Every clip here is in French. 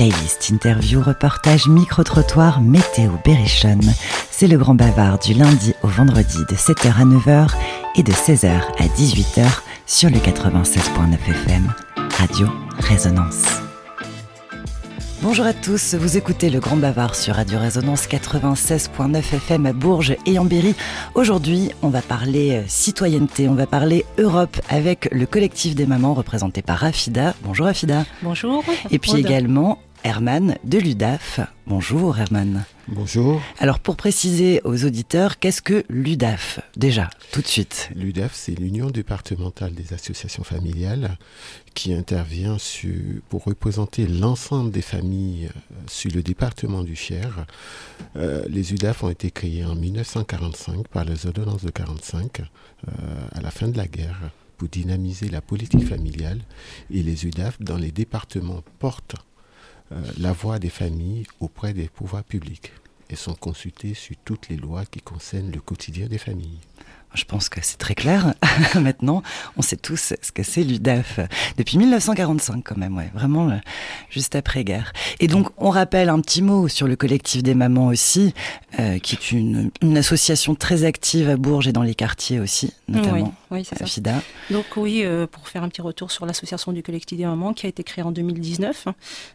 Playlist, interview, reportage, micro-trottoir, météo, berrichonne. C'est le grand bavard du lundi au vendredi de 7h à 9h et de 16h à 18h sur le 96.9 FM. Radio Résonance. Bonjour à tous, vous écoutez le Grand Bavard sur Radio Résonance 96.9 FM à Bourges et en Berry. Aujourd'hui, on va parler euh, citoyenneté, on va parler Europe avec le collectif des mamans représenté par Rafida. Bonjour Rafida. Bonjour. Et puis également Herman de l'UDAF. Bonjour Herman. Bonjour. Alors pour préciser aux auditeurs, qu'est-ce que l'UDAF Déjà, tout de suite? L'UDAF, c'est l'Union départementale des associations familiales qui intervient pour représenter l'ensemble des familles euh, sur le département du Cher. Euh, les UDAF ont été créés en 1945 par les ordonnances de 45 euh, à la fin de la guerre pour dynamiser la politique familiale et les UDAF dans les départements portent la voix des familles auprès des pouvoirs publics et sont consultés sur toutes les lois qui concernent le quotidien des familles. Je pense que c'est très clair. Maintenant, on sait tous ce que c'est l'UDAF. Depuis 1945, quand même, ouais, vraiment euh, juste après-guerre. Et donc, on rappelle un petit mot sur le collectif des mamans aussi, euh, qui est une, association très active à Bourges et dans les quartiers aussi, notamment. Oui, c'est ça. Donc, oui, euh, pour faire un petit retour sur l'association du collectif des mamans qui a été créée en 2019.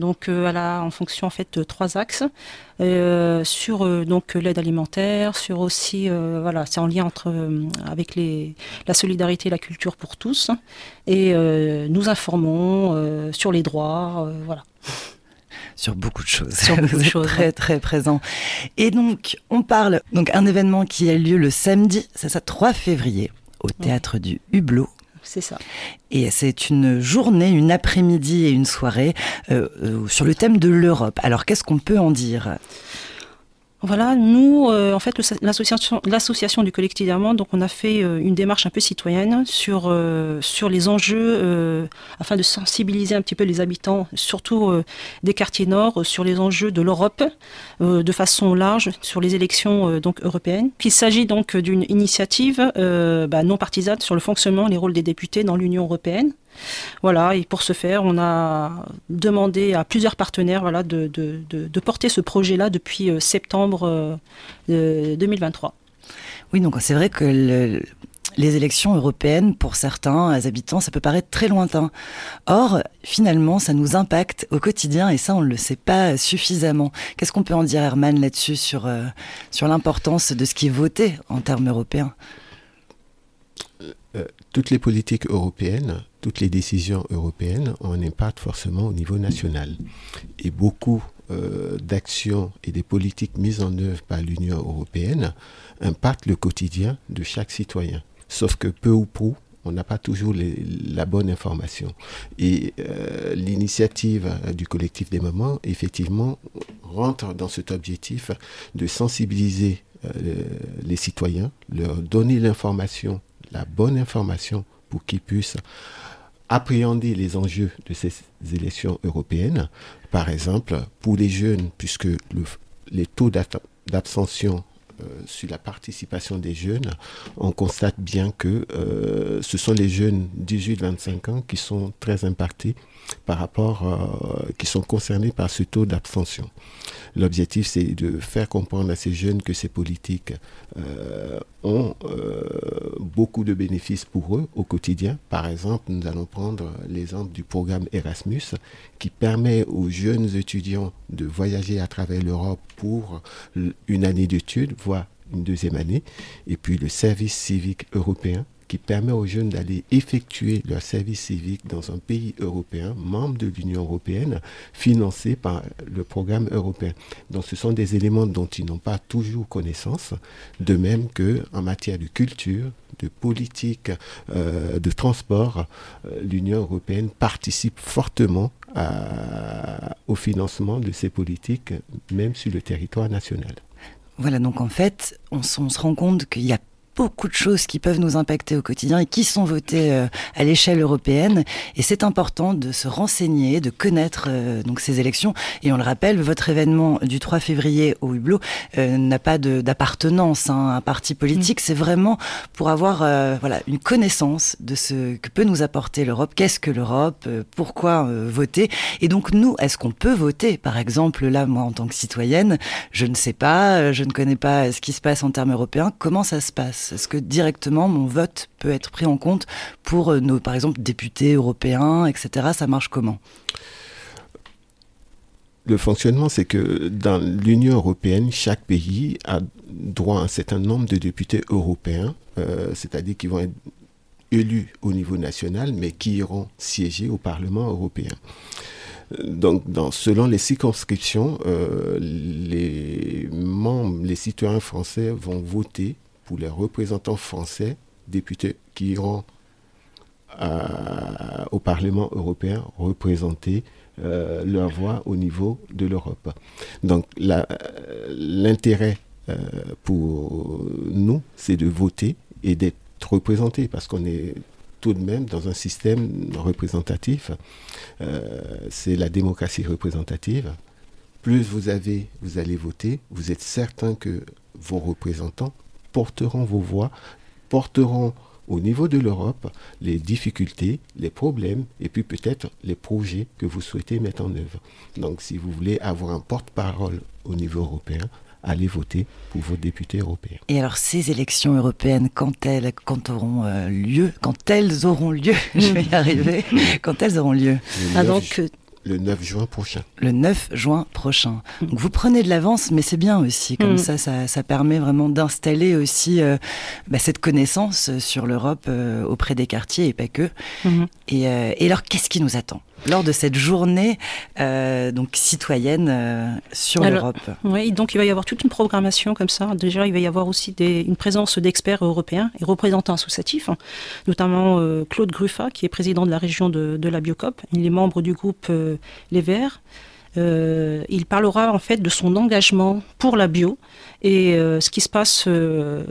Donc, elle a en fonction, en fait, trois axes. sur donc l'aide alimentaire, sur aussi, voilà, c'est en lien entre euh, avec les, la solidarité et la culture pour tous. Et euh, nous informons euh, sur les droits, voilà sur beaucoup de choses. Sur beaucoup de choses. Très, très présent. Et donc, on parle, donc, un événement qui a lieu le samedi, c'est ça, 3 février, au théâtre du Hublot. C'est ça. Et c'est une journée, une après-midi et une soirée sur le thème de l'Europe. Alors, qu'est-ce qu'on peut en dire? Voilà, nous, euh, en fait, l'association, du collectif d'Amand, donc on a fait euh, une démarche un peu citoyenne sur euh, sur les enjeux, afin de sensibiliser un petit peu les habitants, surtout des quartiers nord, sur les enjeux de l'Europe, de façon large, sur les élections donc européennes. Qu'il s'agit donc d'une initiative bah, non partisane sur le fonctionnement et les rôles des députés dans l'Union européenne. Voilà, et pour ce faire, on a demandé à plusieurs partenaires voilà, de, porter ce projet-là depuis euh, septembre 2023. Euh, oui, donc c'est vrai que les élections européennes, pour certains habitants, ça peut paraître très lointain. Or, finalement, ça nous impacte au quotidien et ça, on ne le sait pas suffisamment. Qu'est-ce qu'on peut en dire, Herman, là-dessus, sur, euh, sur l'importance de ce qui est voté en termes européens? Toutes les politiques européennes toutes les décisions européennes ont un impact forcément au niveau national. Et beaucoup euh, d'actions et des politiques mises en œuvre par l'Union européenne impactent le quotidien de chaque citoyen. Sauf que peu ou prou, on n'a pas toujours la bonne information. Et euh, l'initiative du collectif des mamans, effectivement, rentre dans cet objectif de sensibiliser euh, les citoyens, leur donner l'information, la bonne information pour qu'ils puissent appréhender les enjeux de ces élections européennes. Par exemple, pour les jeunes, puisque les taux d'abstention euh, sur la participation des jeunes, on constate bien que euh, ce sont les jeunes 18-25 ans qui sont très impactés par rapport, euh, qui sont concernés par ce taux d'abstention. L'objectif, c'est de faire comprendre à ces jeunes que ces politiques ont beaucoup de bénéfices pour eux au quotidien. Par exemple, nous allons prendre l'exemple du programme Erasmus qui permet aux jeunes étudiants de voyager à travers l'Europe pour une année d'études, voire une deuxième année, et puis le service civique européen qui permet aux jeunes d'aller effectuer leur service civique dans un pays européen, membre de l'Union européenne, financé par le programme européen. Donc ce sont des éléments dont ils n'ont pas toujours connaissance, de même que en matière de culture, de politique, euh, de transport, euh, l'Union européenne participe fortement au financement de ces politiques, même sur le territoire national. Voilà, donc en fait, on, on se rend compte qu'il y a beaucoup de choses qui peuvent nous impacter au quotidien et qui sont votées euh, à l'échelle européenne. Et c'est important de se renseigner, de connaître euh, donc ces élections. Et on le rappelle, votre événement du 3 février au Hublot euh, n'a pas d'appartenance hein, à un parti politique. Mm. C'est vraiment pour avoir voilà une connaissance de ce que peut nous apporter l'Europe. Qu'est-ce que l'Europe Pourquoi voter? Et donc nous, est-ce qu'on peut voter? Par exemple, là, moi, en tant que citoyenne, je ne sais pas, je ne connais pas ce qui se passe en termes européens. Comment ça se passe? Est-ce que directement mon vote peut être pris en compte pour euh, nos, par exemple, députés européens, etc. Ça marche comment? Le fonctionnement, c'est que dans l'Union européenne, chaque pays a droit à un certain nombre de députés européens, euh, c'est-à-dire qui vont être élus au niveau national, mais qui iront siéger au Parlement européen. Donc, selon les circonscriptions, euh, les membres, les citoyens français vont voter les représentants français, députés qui iront au Parlement européen représenter euh, leur voix au niveau de l'Europe. Donc l'intérêt euh, pour nous, c'est de voter et d'être représenté parce qu'on est tout de même dans un système représentatif. Euh, c'est la démocratie représentative. Plus vous avez, vous allez voter, vous êtes certain que vos représentants porteront vos voix, porteront au niveau de l'Europe les difficultés, les problèmes et puis peut-être les projets que vous souhaitez mettre en œuvre. Donc si vous voulez avoir un porte-parole au niveau européen, allez voter pour vos députés européens. Et alors ces élections européennes, quand elles, quand auront euh, lieu, quand elles auront lieu, je vais y arriver, quand elles auront lieu. Ah, donc le 9 juin prochain. Le 9 juin prochain. Donc vous prenez de l'avance, mais c'est bien aussi. Comme mm. ça, ça, permet vraiment d'installer aussi euh, bah, cette connaissance sur l'Europe euh, auprès des quartiers et pas que. Mm-hmm. Et, euh, et, alors, qu'est-ce qui nous attend lors de cette journée donc citoyenne sur l'Europe? Oui, donc il va y avoir toute une programmation comme ça. Déjà, il va y avoir aussi des, une présence d'experts européens et représentants associatifs, hein. notamment Claude Gruffat, qui est président de la région de, de la Biocop. Il est membre du groupe les Verts. Euh, il parlera en fait de son engagement pour la bio et euh, ce qui se passe euh,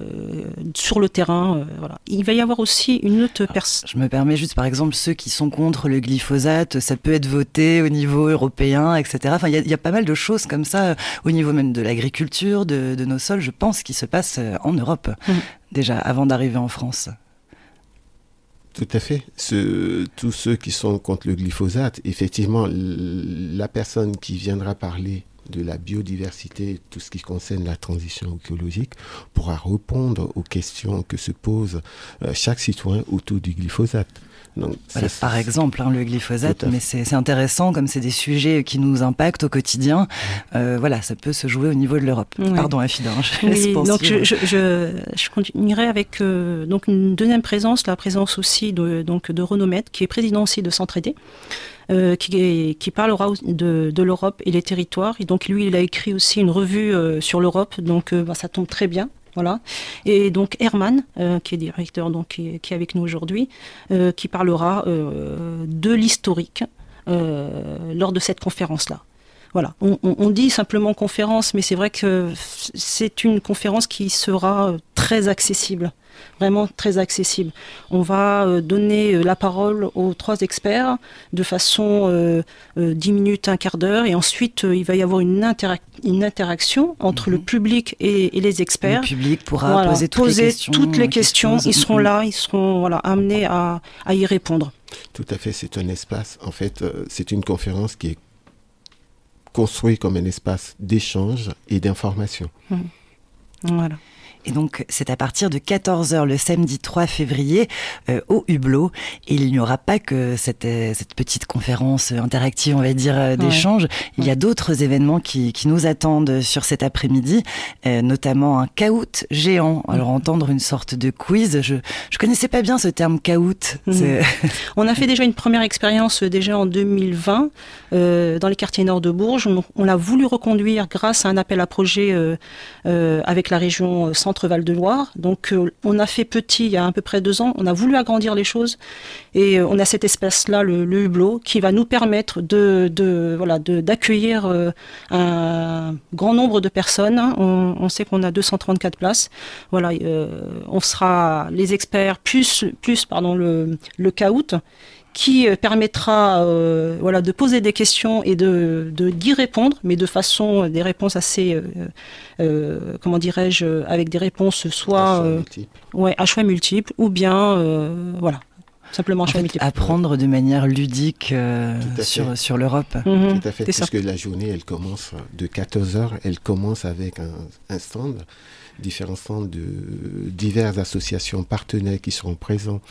sur le terrain. voilà. Il va y avoir aussi une autre personne. Je me permets juste, par exemple, ceux qui sont contre le glyphosate, ça peut être voté au niveau européen, etc. Enfin, il y, a pas mal de choses comme ça au niveau même de l'agriculture, de, nos sols. Je pense qui se passe en Europe mmh. déjà avant d'arriver en France. Tout à fait. tous ceux qui sont contre le glyphosate, effectivement, la personne qui viendra parler de la biodiversité, tout ce qui concerne la transition écologique, pourra répondre aux questions que se pose euh, chaque citoyen autour du glyphosate par exemple, hein, le glyphosate, mais c'est intéressant comme c'est des sujets qui nous impactent au quotidien. Euh, voilà, ça peut se jouer au niveau de l'Europe. Pardon, Afida, je donc je, je, continuerai avec euh, donc une deuxième présence, la présence aussi de, donc de Renomètre, qui est président aussi de Centre-Aidé. Euh, qui, qui, parlera de, de l'Europe et les territoires. Et donc lui, il a écrit aussi une revue sur l'Europe, donc bah, ça tombe très bien. Voilà. Et donc Herman, euh, qui est directeur, donc, qui, est avec nous aujourd'hui, euh, qui parlera euh, de l'historique lors de cette conférence-là. Voilà, on, dit simplement conférence, mais c'est vrai que c'est une conférence qui sera très accessible vraiment très accessible. On va euh, donner euh, la parole aux trois experts de façon euh, 10 minutes, un quart d'heure, et ensuite il va y avoir une, interaction entre le mhm. public et, les experts. Le public pourra poser, toutes, les questions, toutes les questions. Ils seront là, ils seront voilà, amenés à, y répondre. Tout à fait, c'est un espace, en fait, c'est une conférence qui est construite comme un espace d'échange et d'information. Voilà. Et donc, c'est à partir de 14h le samedi 3 février euh, au Hublot. Et il n'y aura pas que cette, euh, cette, petite conférence interactive, on va dire, euh, d'échange. Il y a d'autres événements qui, qui, nous attendent sur cet après-midi, notamment un caout géant. Alors, entendre une sorte de quiz, je ne connaissais pas bien ce terme caout. Mhm. on a fait déjà une première expérience déjà en 2020 dans les quartiers nord de Bourges. On, on l'a voulu reconduire grâce à un appel à projet avec la région centre Centre-Val de Loire. Donc on a fait petit il y a à peu près deux ans, on a voulu agrandir les choses et on a cet espace-là, le, hublot, qui va nous permettre de, voilà d'accueillir un grand nombre de personnes. On, on sait qu'on a 234 places. Voilà, on sera les experts plus plus pardon le le caout qui euh, permettra euh, voilà, de poser des questions et de, d'y répondre, mais de façon euh, des réponses assez, comment dirais-je, avec des réponses soit ouais, à choix multiples, ou bien voilà, simplement à choix multiples. Apprendre de manière ludique sur, sur l'Europe. Mhm. Tout à fait, puisque la journée, elle commence de 14h, elle commence avec un, un stand différents centres de diverses associations partenaires qui seront présents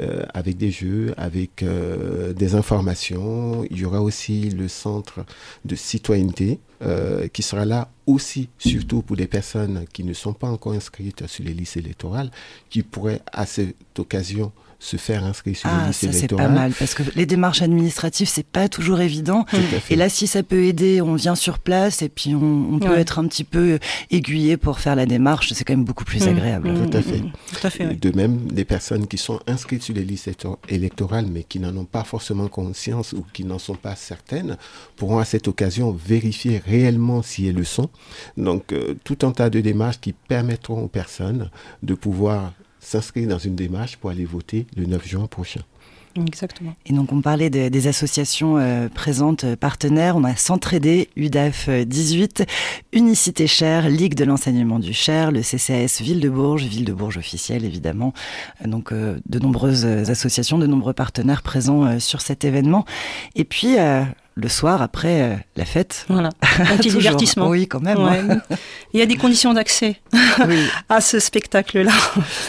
euh, avec des jeux, avec euh, des informations. Il y aura aussi le centre de citoyenneté euh, qui sera là aussi, surtout pour des personnes qui ne sont pas encore inscrites sur les listes électorales, qui pourraient à cette occasion se faire inscrire sur ah, les listes ça, C'est pas mal parce que les démarches administratives c'est pas toujours évident. Et là, si ça peut aider, on vient sur place et puis on, peut être un petit peu aiguillé pour faire la démarche. C'est quand même beaucoup plus mmh. agréable. Mmh. Tout à fait. Tout à fait De même, des personnes qui sont inscrites sur les listes électorales mais qui n'en ont pas forcément conscience ou qui n'en sont pas certaines pourront à cette occasion vérifier réellement si elles le sont. Donc, euh, tout un tas de démarches qui permettront aux personnes de pouvoir s'inscrire dans une démarche pour aller voter le 9 juin prochain. Exactement. Et donc on parlait des associations euh, présentes, euh, partenaires. On a Centraidé, UDAF 18, euh, Unicité Cher, Ligue de l'enseignement du Cher, le CCAS Ville de Bourges, Ville de Bourges officielle évidemment. Donc de nombreuses associations, de nombreux partenaires présents sur cet événement. Et puis le soir après euh, la fête. Voilà, un petit divertissement. Oui, quand même. Hein. Il y a des conditions d'accès à ce spectacle-là.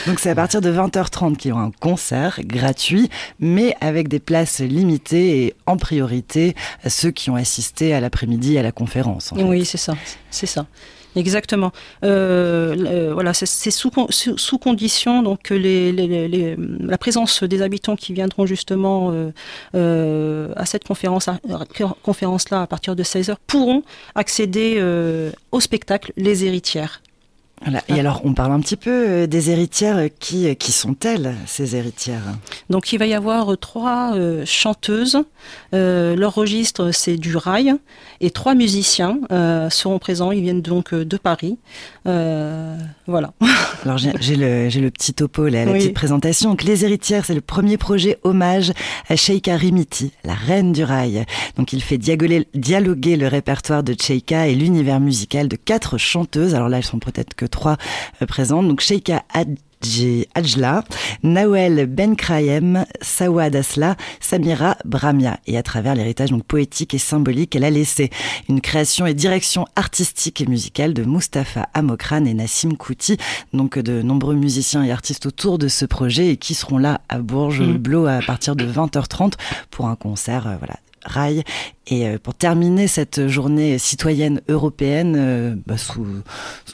Donc c'est à partir de 20h30 qu'il y aura un concert gratuit, mais avec des places limitées et en priorité à ceux qui ont assisté à l'après-midi à la conférence. Oui, c'est ça, c'est ça. Exactement. Euh, voilà, c'est sous, sous, condition donc les, la présence des habitants qui viendront justement euh, euh, à cette conférence, conférence là à partir de 16 h pourront accéder au spectacle Les Héritières. Et alors, on parle un petit peu euh, des héritières. Qui, euh, qui sont-elles, ces héritières Donc, il va y avoir euh, trois chanteuses. leur registre, c'est du rail. Et trois musiciens seront présents. Ils viennent donc de Paris. voilà. Alors, j'ai le, le, petit topo, la petite présentation. Donc, les héritières, c'est le premier projet hommage à Sheikha Rimiti, la reine du rail. Donc, il fait dialoguer, dialoguer le répertoire de Sheikha et l'univers musical de quatre chanteuses. Alors là, elles sont peut-être que trois euh, présentes. Donc Sheikha Ajla, Nawel Benkraem, Sawad Asla, Samira Bramia. Et à travers l'héritage donc poétique et symbolique, elle a laissé une création et direction artistique et musicale de Mustapha Amokran et Nassim Kouti. Donc de nombreux musiciens et artistes autour de ce projet et qui seront là à Bourges, mmh. Blo à partir de 20h30 pour un concert euh, voilà, rail. Et euh, pour terminer cette journée citoyenne européenne euh, bah, sous,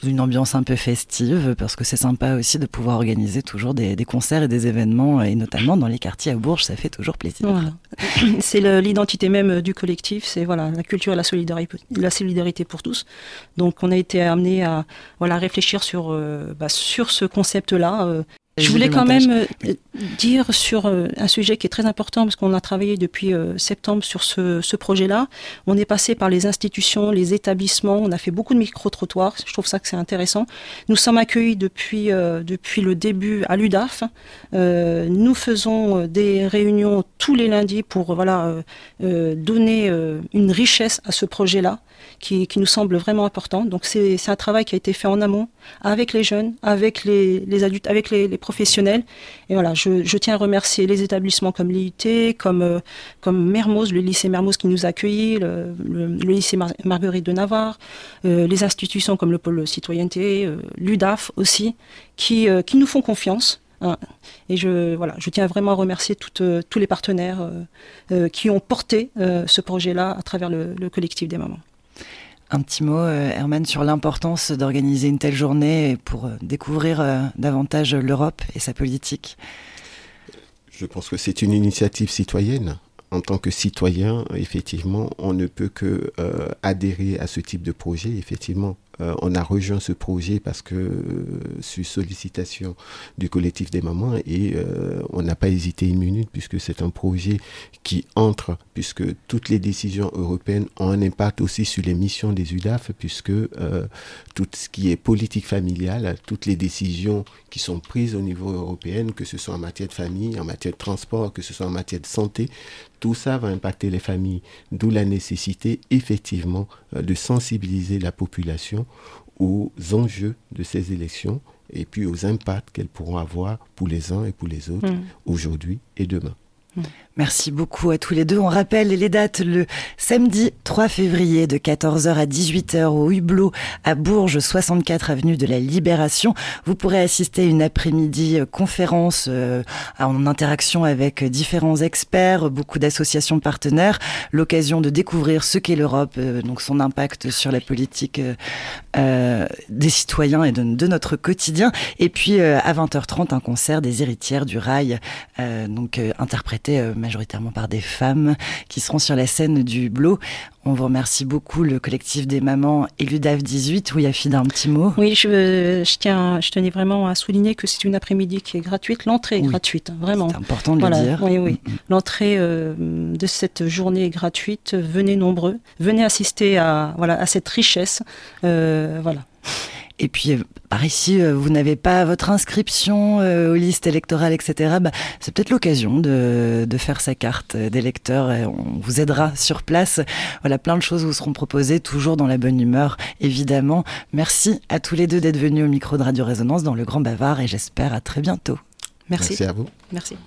une ambiance un peu festive, parce que c'est sympa aussi de pouvoir organiser toujours des, concerts et des événements, et notamment dans les quartiers à Bourges, ça fait toujours plaisir. C'est l'identité même du collectif, c'est voilà la culture et la solidarité, la solidarité pour tous. Donc on a été amené à voilà réfléchir sur euh, bah, sur ce concept-là je voulais quand même euh, dire sur euh, un sujet qui est très important parce qu'on a travaillé depuis euh, septembre sur ce, ce projet-là. On est passé par les institutions, les établissements, on a fait beaucoup de micro-trottoirs. Je trouve ça que c'est intéressant. Nous sommes accueillis depuis, depuis le début à l'UDAF. nous faisons des réunions tous les lundis pour voilà, donner une richesse à ce projet-là qui, nous semble vraiment important. Donc c'est un travail qui a été fait en amont avec les jeunes, avec les, adultes, avec les, professionnels. Et voilà, je, tiens à remercier les établissements comme l'IUT, comme, euh, comme Mermoz, le lycée Mermoz qui nous a accueillis, le, lycée Marguerite de Navarre, euh, les institutions comme le pôle citoyenneté, euh, l'UDAF aussi, qui, nous font confiance. Hein. Et je, voilà, je tiens vraiment à remercier tous les partenaires qui ont porté ce projet-là à travers le collectif des mamans. Un petit mot, euh, Herman, sur l'importance d'organiser une telle journée pour euh, découvrir euh, davantage l'Europe et sa politique. Je pense que c'est une initiative citoyenne. En tant que citoyen, effectivement, on ne peut que adhérer à ce type de projet. Effectivement, on a rejoint ce projet parce que sur sollicitation du collectif des mamans et on n'a pas hésité une minute puisque c'est un projet qui entre, puisque toutes les décisions européennes ont un impact aussi sur les missions des UDAF, puisque tout ce qui est politique familiale, toutes les décisions qui sont prises au niveau européen, que ce soit en matière de famille, en matière de transport, que ce soit en matière de santé, tout ça va impacter les familles, d'où la nécessité effectivement euh, de sensibiliser la population aux enjeux de ces élections et puis aux impacts qu'elles pourront avoir pour les uns et pour les autres mmh. aujourd'hui et demain. Merci beaucoup à tous les deux. On rappelle les dates le samedi 3 février de 14h à 18h au Hublot à Bourges, 64 avenue de la Libération. Vous pourrez assister une après-midi euh, conférence euh, en interaction avec différents experts, beaucoup d'associations partenaires, l'occasion de découvrir ce qu'est l'Europe, euh, donc son impact sur la politique des citoyens et de, notre quotidien. Et puis à 20h30 un concert des héritières du rail, donc interprété majoritairement par des femmes qui seront sur la scène du Blo. On vous remercie beaucoup, le collectif des mamans et l'UDAF 18. Oui, Afida, un petit mot. Oui, je, je, tiens, je tenais vraiment à souligner que c'est une après-midi qui est gratuite. L'entrée est gratuite, hein, vraiment. C'est important de le dire. Oui, oui. Mm, mm. L'entrée euh, de cette journée est gratuite. Venez nombreux. Venez assister à, voilà, à cette richesse. Euh, voilà. Et puis, euh, par ici, euh, vous n'avez pas votre inscription euh, aux listes électorales, etc. Bah, c'est peut-être l'occasion de, de, faire sa carte d'électeur et on vous aidera sur place. Voilà, plein de choses vous seront proposées, toujours dans la bonne humeur, évidemment. Merci à tous les deux d'être venus au micro de Radio Résonance dans le Grand Bavard et j'espère à très bientôt. Merci. Merci à vous. Merci.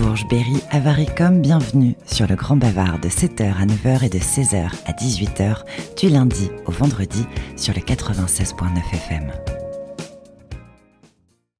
Bourges, Berry, Avaricom, bienvenue sur le Grand Bavard de 7h à 9h et de 16h à 18h du lundi au vendredi sur le 96.9 FM.